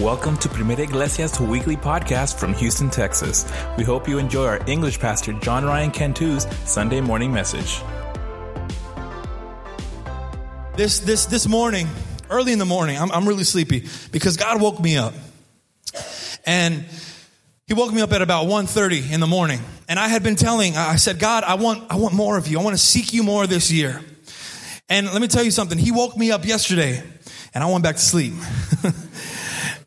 Welcome to Primera Iglesia's weekly podcast from Houston, Texas. We hope you enjoy our English pastor John Ryan Cantu's Sunday morning message. This this this morning, early in the morning, I'm, I'm really sleepy because God woke me up, and He woke me up at about 1.30 in the morning, and I had been telling, I said, God, I want I want more of you. I want to seek you more this year. And let me tell you something. He woke me up yesterday, and I went back to sleep.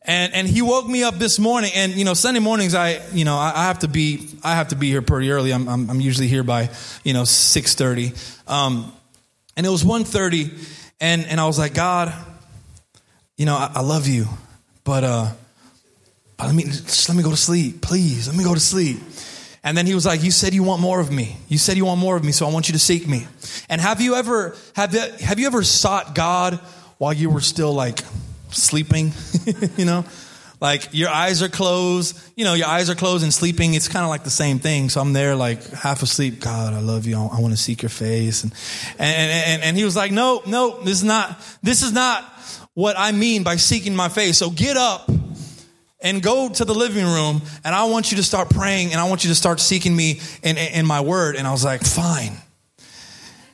And, and he woke me up this morning and, you know, Sunday mornings, I, you know, I, I have to be, I have to be here pretty early. I'm, I'm, I'm usually here by, you know, 630. Um, and it was 1.30 and, and I was like, God, you know, I, I love you, but, uh, but let me, just let me go to sleep, please. Let me go to sleep. And then he was like, you said you want more of me. You said you want more of me. So I want you to seek me. And have you ever, have, have you ever sought God while you were still like, sleeping, you know? Like your eyes are closed, you know, your eyes are closed and sleeping. It's kind of like the same thing. So I'm there like half asleep. God, I love you. I, want to seek your face. And, and, and, and he was like, no, no, this is not, this is not what I mean by seeking my face. So get up and go to the living room and I want you to start praying and I want you to start seeking me in, in my word. And I was like, fine.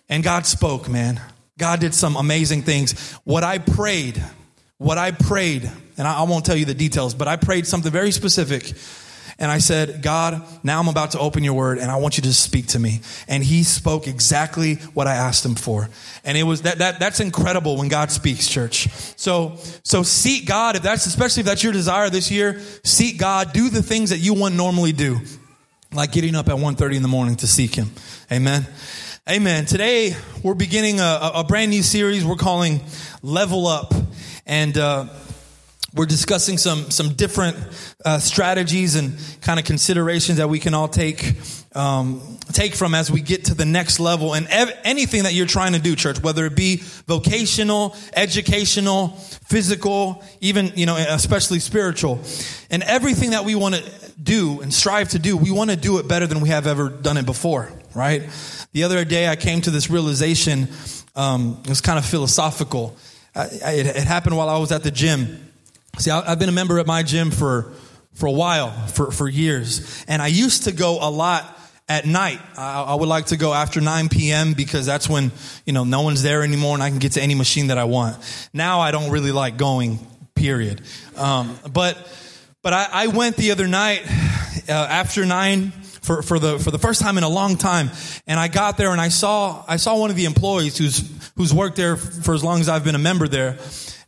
And God spoke, man. God did some amazing things. What I prayed, what I prayed, and I, won't tell you the details, but I prayed something very specific. And I said, God, now I'm about to open your word and I want you to speak to me. And he spoke exactly what I asked him for. And it was that, that that's incredible when God speaks, church. So, so seek God. If that's, especially if that's your desire this year, seek God. Do the things that you wouldn't normally do. Like getting up at 1.30 in the morning to seek him. Amen. Amen. Today we're beginning a, a brand new series we're calling Level Up and uh, we're discussing some some different uh, strategies and kind of considerations that we can all take um, take from as we get to the next level and ev- anything that you're trying to do church whether it be vocational educational physical even you know especially spiritual. And everything that we want to do and strive to do we want to do it better than we have ever done it before right? The other day i came to this realization um, it was kind of philosophical it, it, happened while I was at the gym. See, I, I've been a member at my gym for, for a while, for, for years. And I used to go a lot at night. I, I, would like to go after 9 p.m. because that's when, you know, no one's there anymore and I can get to any machine that I want. Now I don't really like going, period. Um, but, but I, I, went the other night uh, after 9 for, for the for the first time in a long time. And I got there and I saw I saw one of the employees who's who's worked there for as long as I've been a member there.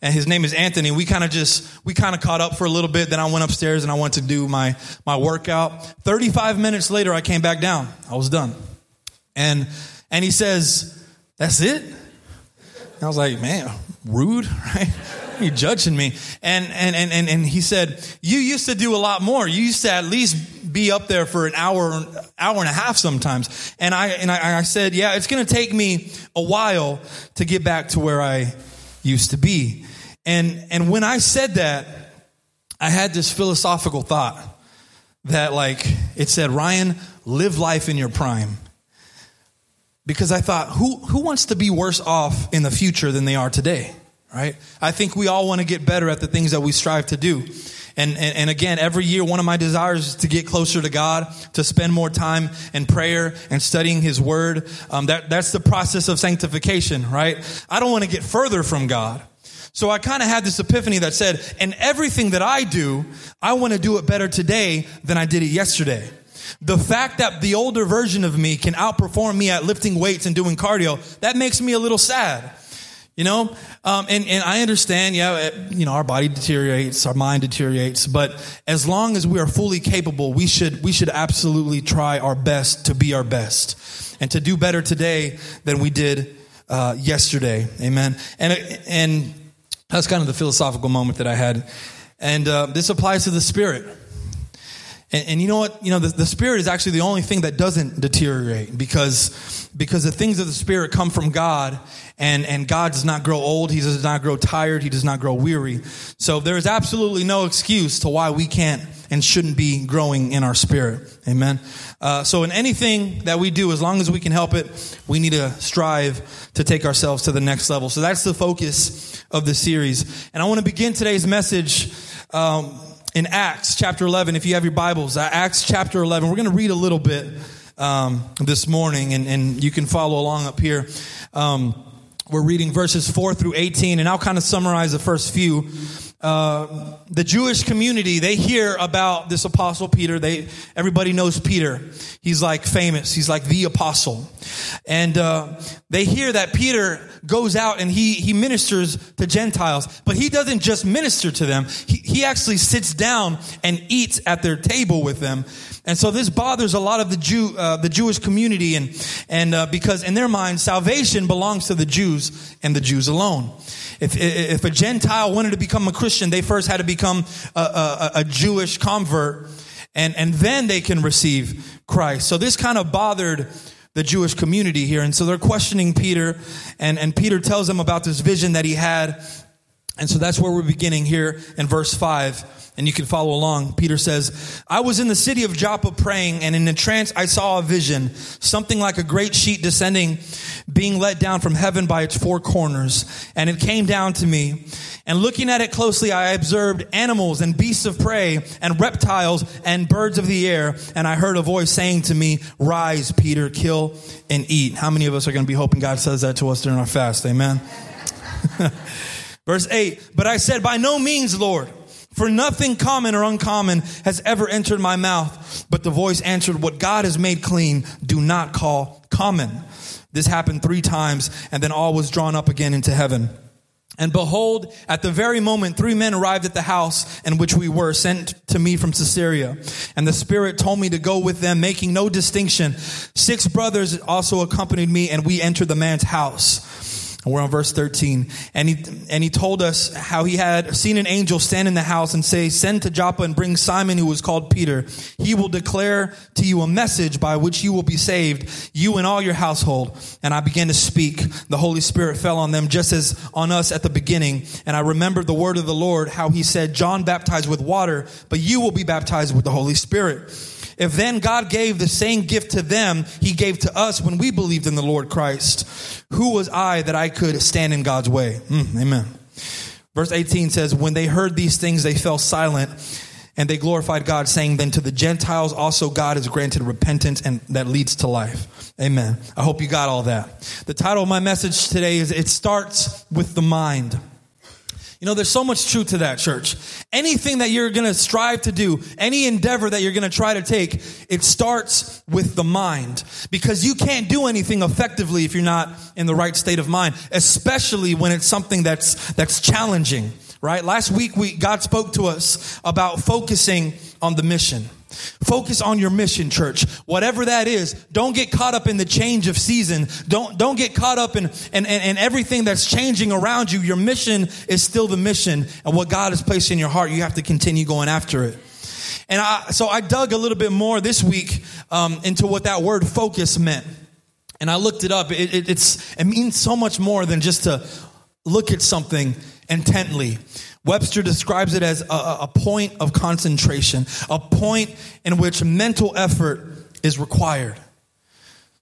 And his name is Anthony. We kind of just we kind of caught up for a little bit. Then I went upstairs and I went to do my my workout. 35 minutes later I came back down. I was done. And and he says, "That's it?" And I was like, "Man, rude, right?" You judging me? And, and, and, and, and he said, you used to do a lot more. You used to at least be up there for an hour, hour and a half sometimes. And I, and I, I said, yeah, it's going to take me a while to get back to where I used to be. And, and when I said that, I had this philosophical thought that like, it said, Ryan, live life in your prime. Because I thought, who, who wants to be worse off in the future than they are today? Right? I think we all want to get better at the things that we strive to do. And, and, and, again, every year, one of my desires is to get closer to God, to spend more time in prayer and studying His Word. Um, that, that's the process of sanctification, right? I don't want to get further from God. So I kind of had this epiphany that said, in everything that I do, I want to do it better today than I did it yesterday. The fact that the older version of me can outperform me at lifting weights and doing cardio, that makes me a little sad. You know, um, and, and I understand, yeah, you know, our body deteriorates, our mind deteriorates, but as long as we are fully capable, we should, we should absolutely try our best to be our best and to do better today than we did uh, yesterday. Amen. And, and that's kind of the philosophical moment that I had. And uh, this applies to the spirit. And, and, you know what? You know, the, the spirit is actually the only thing that doesn't deteriorate because, because the things of the spirit come from God and, and God does not grow old. He does not grow tired. He does not grow weary. So there is absolutely no excuse to why we can't and shouldn't be growing in our spirit. Amen. Uh, so in anything that we do, as long as we can help it, we need to strive to take ourselves to the next level. So that's the focus of the series. And I want to begin today's message um, in Acts chapter 11. If you have your Bibles, uh, Acts chapter 11. We're going to read a little bit um, this morning, and, and, you can follow along up here. Um, we're reading verses 4 through 18, and I'll kind of summarize the first few. Uh, the Jewish community, they hear about this apostle Peter. They, everybody knows Peter. He's like famous. He's like the apostle. And, uh, they hear that Peter goes out and he, he ministers to Gentiles, but he doesn't just minister to them. He, he actually sits down and eats at their table with them. And so this bothers a lot of the Jew, uh, the Jewish community and, and, uh, because in their mind, salvation belongs to the Jews and the Jews alone. If, if a Gentile wanted to become a Christian, they first had to become a, a, a Jewish convert and, and then they can receive Christ. So this kind of bothered the Jewish community here. And so they're questioning Peter and, and Peter tells them about this vision that he had. And so that's where we're beginning here in verse five and you can follow along. Peter says, I was in the city of Joppa praying, and in a trance I saw a vision, something like a great sheet descending, being let down from heaven by its four corners. And it came down to me. And looking at it closely, I observed animals and beasts of prey and reptiles and birds of the air. And I heard a voice saying to me, Rise, Peter, kill and eat. How many of us are going to be hoping God says that to us during our fast? Amen. Verse 8, but I said, By no means, Lord. For nothing common or uncommon has ever entered my mouth. But the voice answered, What God has made clean, do not call common. This happened three times, and then all was drawn up again into heaven. And behold, at the very moment, three men arrived at the house in which we were, sent to me from Caesarea. And the Spirit told me to go with them, making no distinction. Six brothers also accompanied me, and we entered the man's house. We're on verse 13. And he, and he told us how he had seen an angel stand in the house and say, Send to Joppa and bring Simon, who was called Peter. He will declare to you a message by which you will be saved, you and all your household. And I began to speak. The Holy Spirit fell on them just as on us at the beginning. And I remembered the word of the Lord, how he said, John baptized with water, but you will be baptized with the Holy Spirit. If then God gave the same gift to them, he gave to us when we believed in the Lord Christ. Who was I that I could stand in God's way? Mm, amen. Verse 18 says, When they heard these things, they fell silent and they glorified God, saying, Then to the Gentiles also God has granted repentance and that leads to life. Amen. I hope you got all that. The title of my message today is It Starts with the Mind. You know, there's so much truth to that, church. Anything that you're going to strive to do, any endeavor that you're going to try to take, it starts with the mind. Because you can't do anything effectively if you're not in the right state of mind, especially when it's something that's, that's challenging, right? Last week, we, God spoke to us about focusing on the mission. Focus on your mission, church. Whatever that is, don't get caught up in the change of season. Don't, don't get caught up in, in, in, in, everything that's changing around you. Your mission is still the mission. And what God has placed in your heart, you have to continue going after it. And I, so I dug a little bit more this week um, into what that word focus meant. And I looked it up. It, it, it's, it means so much more than just to look at something intently. Webster describes it as a, a, point of concentration, a point in which mental effort is required.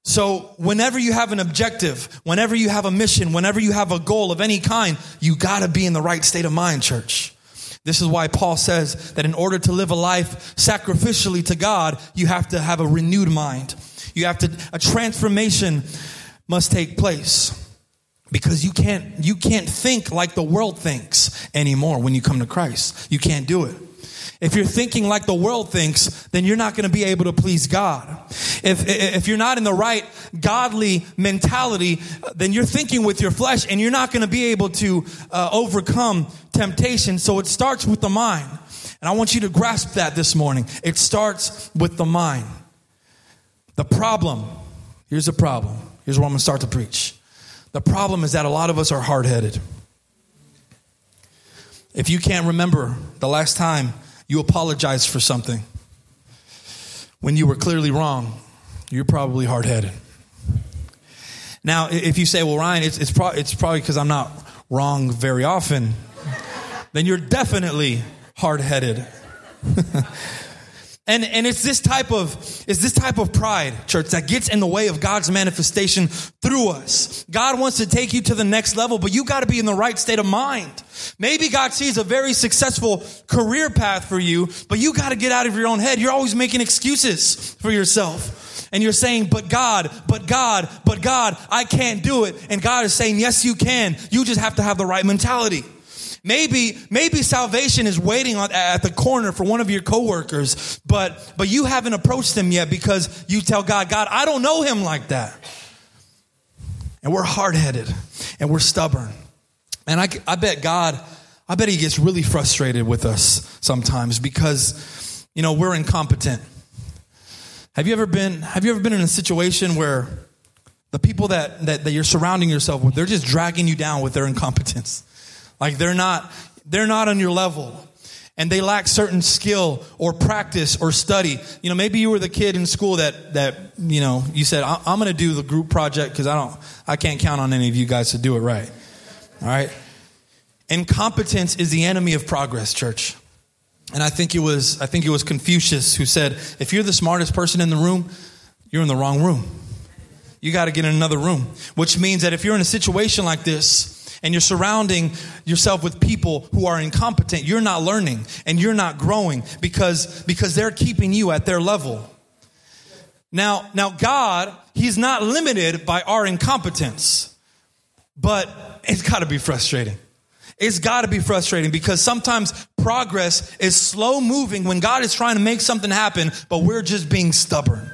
So, whenever you have an objective, whenever you have a mission, whenever you have a goal of any kind, you gotta be in the right state of mind, church. This is why Paul says that in order to live a life sacrificially to God, you have to have a renewed mind. You have to, a transformation must take place because you can't you can't think like the world thinks anymore when you come to Christ. You can't do it. If you're thinking like the world thinks, then you're not going to be able to please God. If, if you're not in the right godly mentality, then you're thinking with your flesh and you're not going to be able to uh, overcome temptation. So it starts with the mind. And I want you to grasp that this morning. It starts with the mind. The problem, here's the problem. Here's where I'm going to start to preach. The problem is that a lot of us are hard headed. If you can't remember the last time you apologized for something when you were clearly wrong, you're probably hard headed. Now, if you say, well, Ryan, it's, it's, pro- it's probably because I'm not wrong very often, then you're definitely hard headed. And, and it's this type of, it's this type of pride, church, that gets in the way of God's manifestation through us. God wants to take you to the next level, but you got to be in the right state of mind. Maybe God sees a very successful career path for you, but you got to get out of your own head. You're always making excuses for yourself. And you're saying, but God, but God, but God, I can't do it. And God is saying, yes, you can. You just have to have the right mentality. Maybe, maybe salvation is waiting on, at the corner for one of your coworkers, but, but you haven't approached them yet because you tell God, God, I don't know him like that. And we're hard headed and we're stubborn. And I, I bet God, I bet he gets really frustrated with us sometimes because, you know, we're incompetent. Have you ever been, have you ever been in a situation where the people that, that, that you're surrounding yourself with, they're just dragging you down with their incompetence? Like they're not, they're not on your level and they lack certain skill or practice or study. You know, maybe you were the kid in school that that you know you said I'm going to do the group project because I don't I can't count on any of you guys to do it right. All right, incompetence is the enemy of progress, church. And I think it was I think it was Confucius who said, if you're the smartest person in the room, you're in the wrong room. You got to get in another room, which means that if you're in a situation like this and you're surrounding yourself with people who are incompetent, you're not learning and you're not growing because, because they're keeping you at their level. Now, now God, He's not limited by our incompetence, but it's got to be frustrating. It's got to be frustrating because sometimes progress is slow moving when God is trying to make something happen, but we're just being stubborn.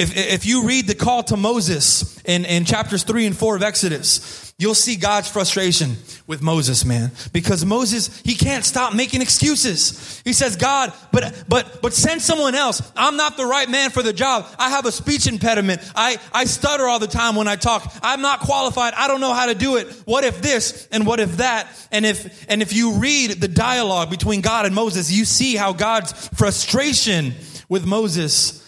If, if you read the call to Moses in, in chapters 3 and 4 of Exodus, you'll see God's frustration with Moses, man. Because Moses, he can't stop making excuses. He says, God, but, but, but send someone else. I'm not the right man for the job. I have a speech impediment. I, I stutter all the time when I talk. I'm not qualified. I don't know how to do it. What if this and what if that? And if, and if you read the dialogue between God and Moses, you see how God's frustration with Moses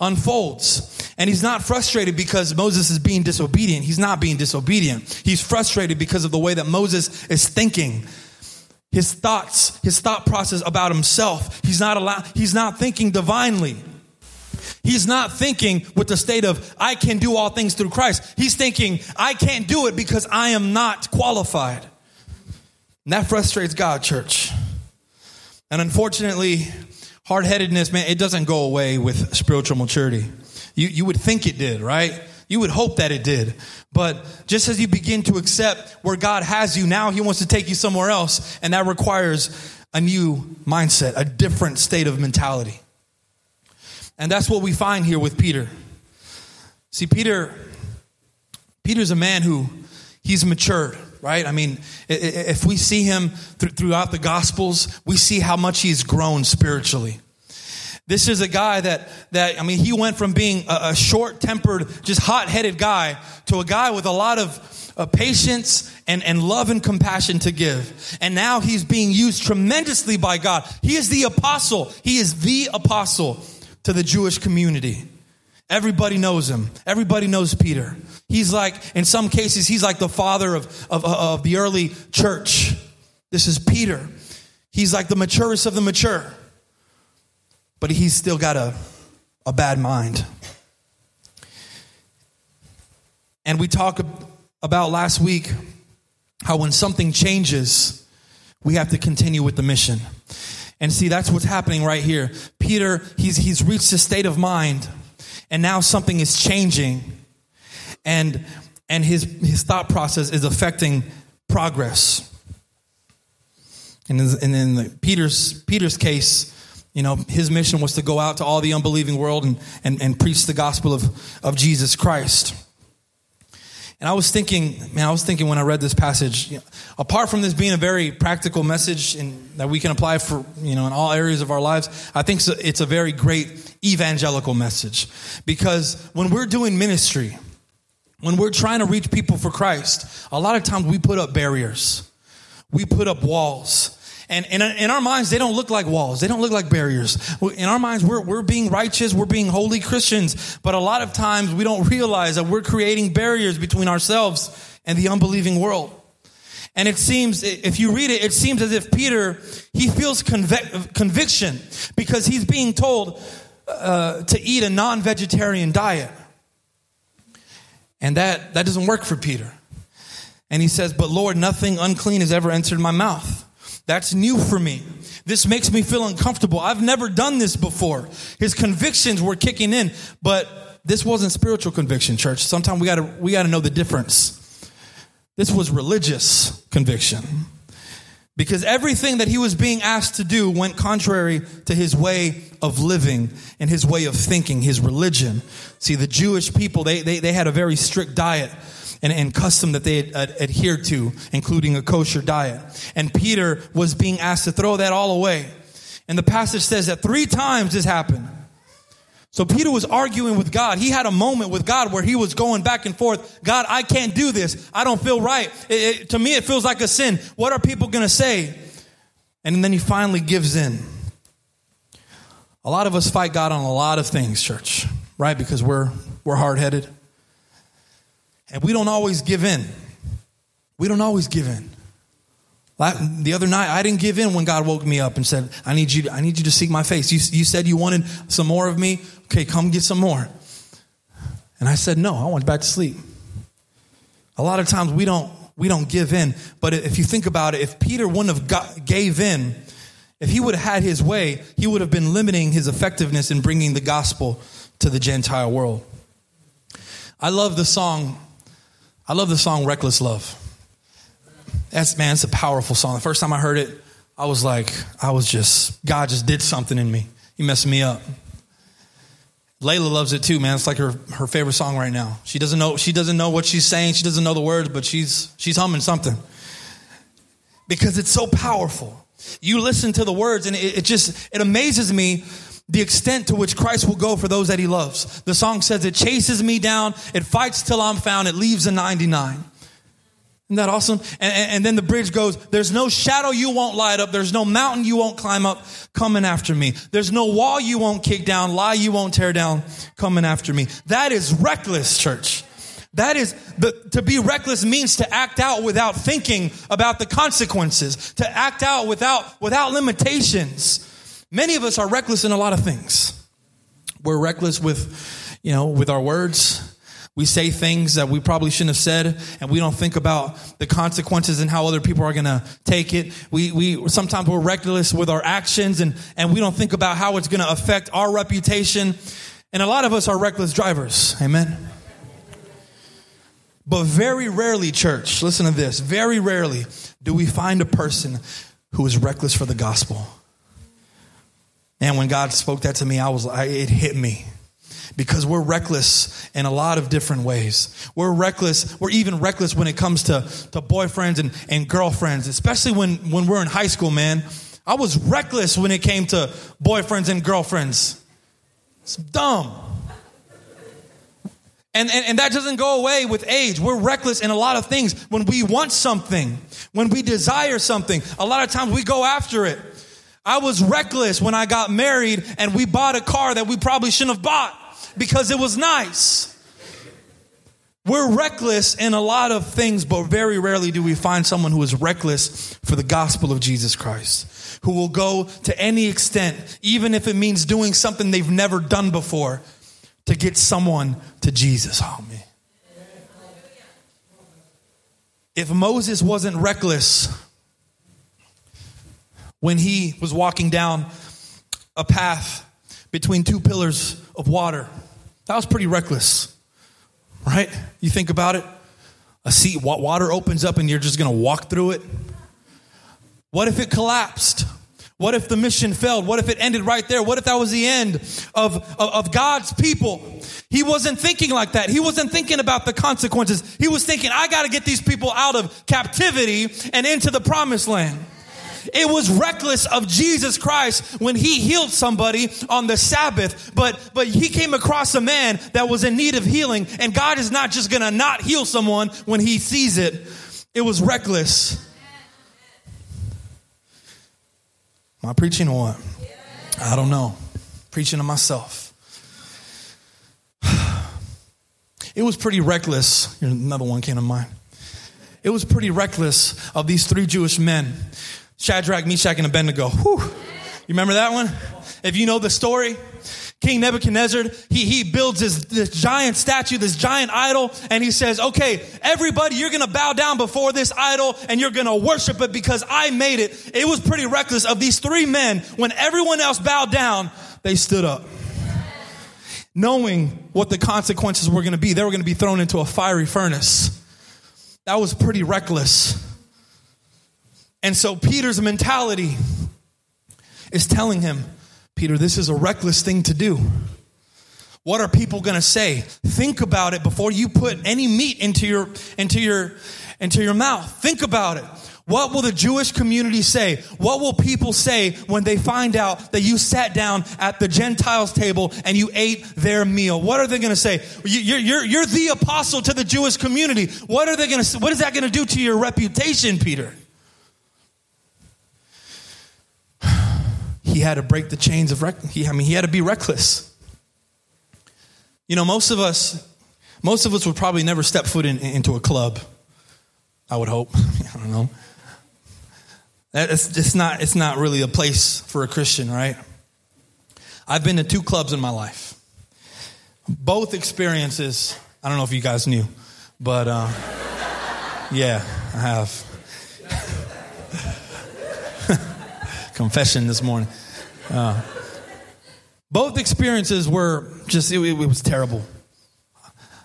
unfolds. And he's not frustrated because Moses is being disobedient. He's not being disobedient. He's frustrated because of the way that Moses is thinking. His thoughts, his thought process about himself. He's not allowed, he's not thinking divinely. He's not thinking with the state of, I can do all things through Christ. He's thinking, I can't do it because I am not qualified. And that frustrates God, church. And unfortunately, hard headedness, man, it doesn't go away with spiritual maturity. You, you would think it did, right? You would hope that it did. But just as you begin to accept where God has you, now He wants to take you somewhere else. And that requires a new mindset, a different state of mentality. And that's what we find here with Peter. See, Peter, Peter's a man who he's matured right? I mean, if we see him throughout the Gospels, we see how much he's grown spiritually. This is a guy that, that I mean, he went from being a, short tempered, just hot headed guy to a guy with a lot of uh, patience and, and love and compassion to give. And now he's being used tremendously by God. He is the apostle. He is the apostle to the Jewish community. Everybody knows him. Everybody knows Peter. He's like, in some cases, he's like the father of, of, of the early church. This is Peter. He's like the maturest of the mature. But he's still got a, a bad mind. And we talked about last week how when something changes, we have to continue with the mission. And see, that's what's happening right here. Peter, he's, he's reached a state of mind and now something is changing. And and his his thought process is affecting progress. And in, and in peter's peter's case you know his mission was to go out to all the unbelieving world and and, and preach the gospel of of jesus christ and I was thinking, man, I was thinking when I read this passage, you know, apart from this being a very practical message that we can apply for, you know, in all areas of our lives, I think it's a very great evangelical message. Because when we're doing ministry, when we're trying to reach people for Christ, a lot of times we put up barriers. We put up walls. And in, in our minds, they don't look like walls. They don't look like barriers. In our minds, we're, we're being righteous. We're being holy Christians. But a lot of times we don't realize that we're creating barriers between ourselves and the unbelieving world. And it seems, if you read it, it seems as if Peter, he feels convic- conviction because he's being told uh, to eat a non-vegetarian diet. And that, that doesn't work for Peter. And he says, But Lord, nothing unclean has ever entered my mouth. That's new for me. This makes me feel uncomfortable. I've never done this before. His convictions were kicking in, but this wasn't spiritual conviction, church. Sometimes we gotta, we gotta know the difference. This was religious conviction. Because everything that he was being asked to do went contrary to his way of living and his way of thinking, his religion. See, the Jewish people, they, they, they had a very strict diet and, and custom that they had, adhered to, including a kosher diet. And Peter was being asked to throw that all away. And the passage says that three times this happened. So Peter was arguing with God. He had a moment with God where he was going back and forth. God, I can't do this. I don't feel right. It, it, to me, it feels like a sin. What are people going to say? And then he finally gives in. A lot of us fight God on a lot of things, church, right? Because we're, we're hard headed. And we don't always give in. We don't always give in. The other night, I didn't give in when God woke me up and said, I need you, I need you to seek my face. You, you said you wanted some more of me. Okay, come get some more. And I said, no, I went back to sleep. A lot of times we don't, we don't give in. But if you think about it, if Peter wouldn't have got, gave in, if he would have had his way, he would have been limiting his effectiveness in bringing the gospel to the Gentile world. I love the song, I love the song Reckless Love. That's man, it's a powerful song. The first time I heard it, I was like, I was just, God just did something in me. He messed me up. Layla loves it too, man. It's like her, her favorite song right now. She doesn't know she doesn't know what she's saying. She doesn't know the words, but she's she's humming something. Because it's so powerful. You listen to the words and it, it just it amazes me the extent to which Christ will go for those that he loves. The song says it chases me down, it fights till I'm found, it leaves a 99. Isn't that awesome? And, and, and, then the bridge goes, there's no shadow you won't light up. There's no mountain you won't climb up coming after me. There's no wall you won't kick down, lie you won't tear down coming after me. That is reckless, church. That is, the, to be reckless means to act out without thinking about the consequences, to act out without, without limitations. Many of us are reckless in a lot of things. We're reckless with, you know, with our words. We say things that we probably shouldn't have said, and we don't think about the consequences and how other people are going to take it. We, we sometimes we're reckless with our actions, and and we don't think about how it's going to affect our reputation. And a lot of us are reckless drivers. Amen. But very rarely, church, listen to this. Very rarely do we find a person who is reckless for the gospel. And when God spoke that to me, I was it hit me because we're reckless in a lot of different ways. We're reckless. We're even reckless when it comes to, to boyfriends and, and girlfriends, especially when, when we're in high school, man. I was reckless when it came to boyfriends and girlfriends. It's dumb. And, and, and that doesn't go away with age. We're reckless in a lot of things. When we want something, when we desire something, a lot of times we go after it. I was reckless when I got married and we bought a car that we probably shouldn't have bought because it was nice. We're reckless in a lot of things, but very rarely do we find someone who is reckless for the gospel of Jesus Christ, who will go to any extent, even if it means doing something they've never done before, to get someone to Jesus. Man. If Moses wasn't reckless when he was walking down a path between two pillars of water. That was pretty reckless, right? You think about it. A sea, water opens up and you're just going to walk through it. What if it collapsed? What if the mission failed? What if it ended right there? What if that was the end of, of, of, God's people? He wasn't thinking like that. He wasn't thinking about the consequences. He was thinking, I got to get these people out of captivity and into the promised land. It was reckless of Jesus Christ when he healed somebody on the Sabbath, but, but he came across a man that was in need of healing, and God is not just gonna not heal someone when he sees it. It was reckless. Am I preaching or what? I don't know. Preaching to myself. It was pretty reckless. Another one came to mind. It was pretty reckless of these three Jewish men Shadrach, Meshach, and Abednego. Whew. You remember that one? If you know the story, King Nebuchadnezzar, he, he builds this, this giant statue, this giant idol, and he says, okay, everybody, you're to bow down before this idol and you're to worship it because I made it. It was pretty reckless. Of these three men, when everyone else bowed down, they stood up. Knowing what the consequences were to be, they were to be thrown into a fiery furnace. That was pretty reckless. And so Peter's mentality is telling him, Peter, this is a reckless thing to do. What are people going to say? Think about it before you put any meat into your into your into your mouth. Think about it. What will the Jewish community say? What will people say when they find out that you sat down at the Gentiles table and you ate their meal? What are they going to say? You're, you're, you're the apostle to the Jewish community. What are they going to, what is that going to do to your reputation, Peter? He had to break the chains of rec- he, I mean, he had to be reckless. You know, most of us, most of us would probably never step foot in, into a club. I would hope. I don't know. It's, it's not. It's not really a place for a Christian, right? I've been to two clubs in my life. Both experiences. I don't know if you guys knew, but uh, yeah, I have. Confession this morning. Uh, both experiences were just, it, it, was terrible.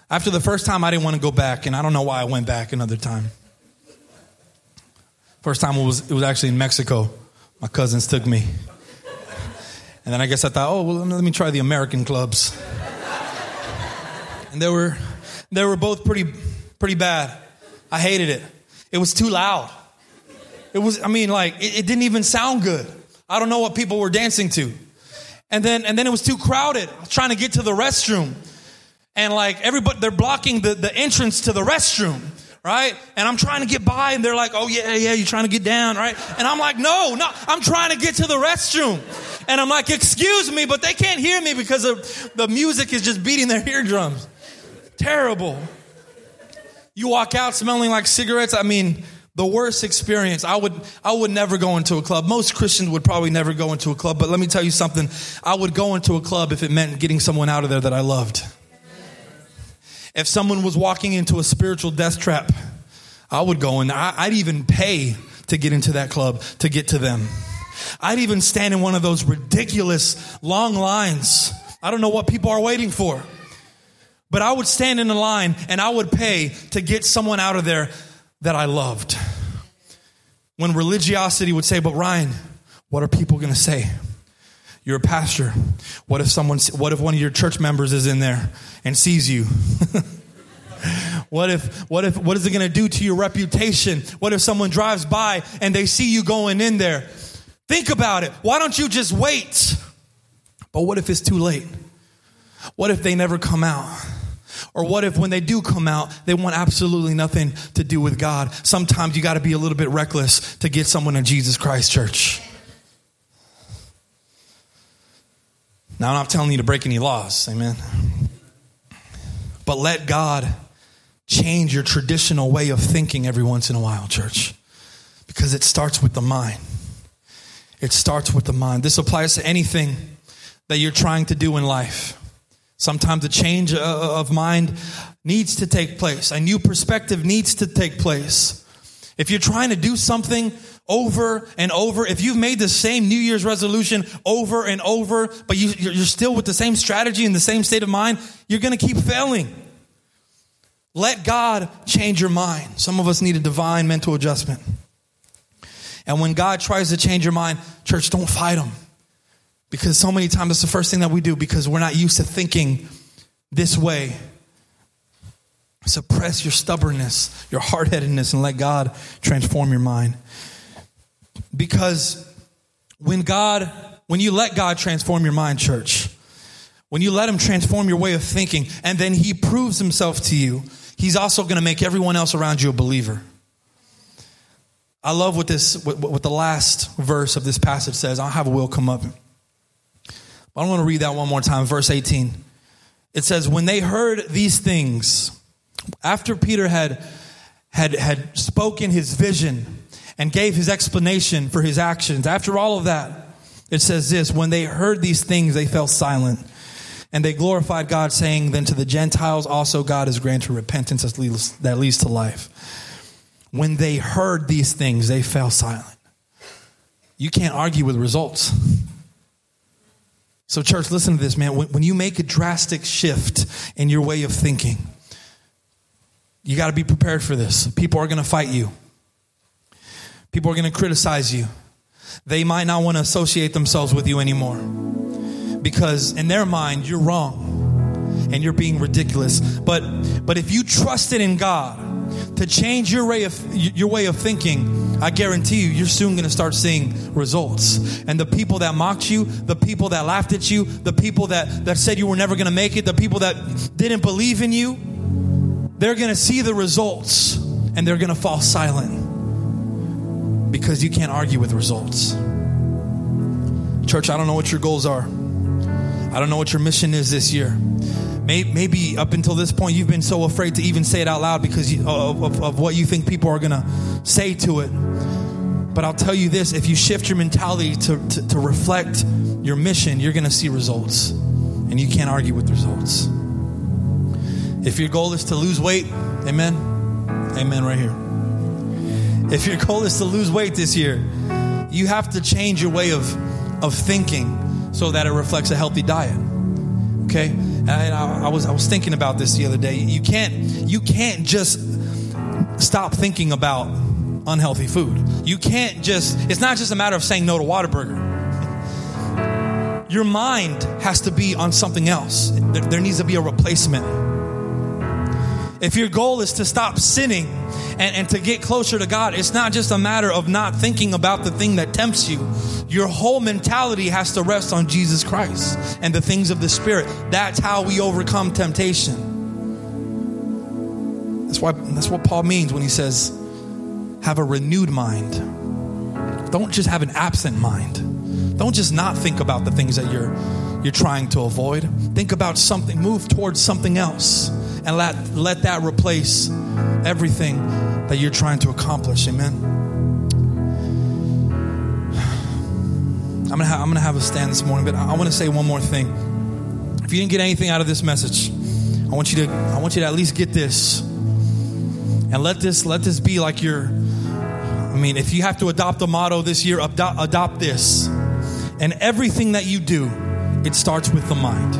After the first time, I didn't want to go back, and I don't know why I went back another time. First time it was, it was actually in Mexico. My cousins took me. And then I guess I thought, oh, well, let me try the American clubs. And they were, they were both pretty, pretty bad. I hated it. It was too loud. It was, I mean, like, it, it didn't even sound good. I don't know what people were dancing to. And then, and then it was too crowded. Trying to get to the restroom. And like everybody, they're blocking the, the entrance to the restroom, right? And I'm trying to get by and they're like, oh yeah, yeah, you're trying to get down, right? And I'm like, no, no, I'm trying to get to the restroom. And I'm like, excuse me, but they can't hear me because of the music is just beating their eardrums. Terrible. You walk out smelling like cigarettes. I mean, the worst experience. I would, I would never go into a club. Most Christians would probably never go into a club, but let me tell you something. I would go into a club if it meant getting someone out of there that I loved. If someone was walking into a spiritual death trap, I would go in. I'd even pay to get into that club to get to them. I'd even stand in one of those ridiculous long lines. I don't know what people are waiting for. But I would stand in a line and I would pay to get someone out of there that I loved. When religiosity would say, But Ryan, what are people going to say? You're a pastor. What if someone, what if one of your church members is in there and sees you? what if, what if, what is it going to do to your reputation? What if someone drives by and they see you going in there? Think about it. Why don't you just wait? But what if it's too late? What if they never come out? Or what if when they do come out, they want absolutely nothing to do with God? Sometimes you got to be a little bit reckless to get someone in Jesus Christ church. Now, I'm not telling you to break any laws, amen. But let God change your traditional way of thinking every once in a while, church, because it starts with the mind. It starts with the mind. This applies to anything that you're trying to do in life. Sometimes a change uh, uh, of mind needs to take place. A new perspective needs to take place. If you're trying to do something over and over, if you've made the same New Year's resolution over and over, but you, are still with the same strategy and the same state of mind, you're going to keep failing. Let God change your mind. Some of us need a divine mental adjustment. And when God tries to change your mind, church, don't fight him. Because so many times it's the first thing that we do because we're not used to thinking this way. Suppress your stubbornness, your hard headedness, and let God transform your mind. Because when God, when you let God transform your mind, church, when you let Him transform your way of thinking, and then He proves Himself to you, He's also going to make everyone else around you a believer. I love what this, what, what the last verse of this passage says. I'll have a Will come up. I want to read that one more time, verse 18. It says, When they heard these things, after Peter had, had, had spoken his vision and gave his explanation for his actions, after all of that, it says this when they heard these things, they fell silent And they glorified God, saying, Then to the Gentiles also God has granted repentance that leads to life. When they heard these things, they fell silent. You can't argue with results. So, church, listen to this, man. When, when you make a drastic shift in your way of thinking, you got to be prepared for this. People are going to fight you, people are going to criticize you. They might not want to associate themselves with you anymore because, in their mind, you're wrong and you're being ridiculous. But, but if you trusted in God, to change your way of your way of thinking, I guarantee you, you're soon going to start seeing results. And the people that mocked you, the people that laughed at you, the people that that said you were never going to make it, the people that didn't believe in you, they're going to see the results and they're going to fall silent because you can't argue with results. Church, I don't know what your goals are. I don't know what your mission is this year. Maybe up until this point, you've been so afraid to even say it out loud because of, of, of what you think people are going to say to it. But I'll tell you this if you shift your mentality to, to, to reflect your mission, you're going to see results. And you can't argue with results. If your goal is to lose weight, amen. Amen, right here. If your goal is to lose weight this year, you have to change your way of, of thinking so that it reflects a healthy diet. Okay? I, I, was I was thinking about this the other day. You can't you can't just stop thinking about unhealthy food. You can't just it's not just a matter of saying no to Whataburger. Your mind has to be on something else. There, there needs to be a replacement. If your goal is to stop sinning and, and to get closer to God, it's not just a matter of not thinking about the thing that tempts you. Your whole mentality has to rest on Jesus Christ and the things of the Spirit. That's how we overcome temptation. That's why that's what Paul means when he says, have a renewed mind. Don't just have an absent mind. Don't just not think about the things that you're you're trying to avoid. Think about something, move towards something else and let, let that replace everything that you're trying to accomplish. Amen. I'm gonna, I'm gonna have a stand this morning, but I, to say one more thing. If you didn't get anything out of this message, I want you to I want you to at least get this, and let this let this be like your. I mean, if you have to adopt a motto this year, adopt, adopt this. And everything that you do, it starts with the mind.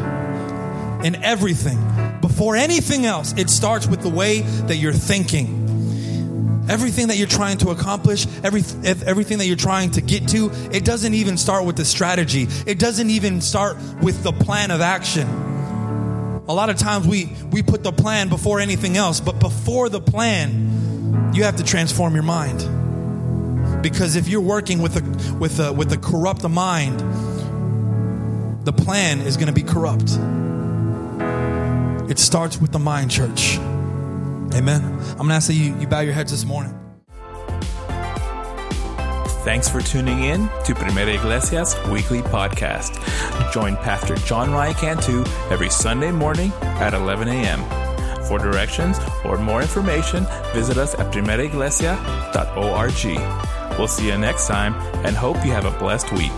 In everything, before anything else, it starts with the way that you're thinking. Everything that you're trying to accomplish, every, everything that you're trying to get to, it doesn't even start with the strategy. It doesn't even start with the plan of action. A lot of times we, we put the plan before anything else, but before the plan, you have to transform your mind. Because if you're working with a, with a, with a corrupt mind, the plan is going to be corrupt. It starts with the mind, church. Amen. I'm going to ask that you, you bow your heads this morning. Thanks for tuning in to Primera Iglesia's weekly podcast. Join Pastor John Ryan Cantu every Sunday morning at 11 a.m. For directions or more information, visit us at primeraiglesia.org. We'll see you next time and hope you have a blessed week.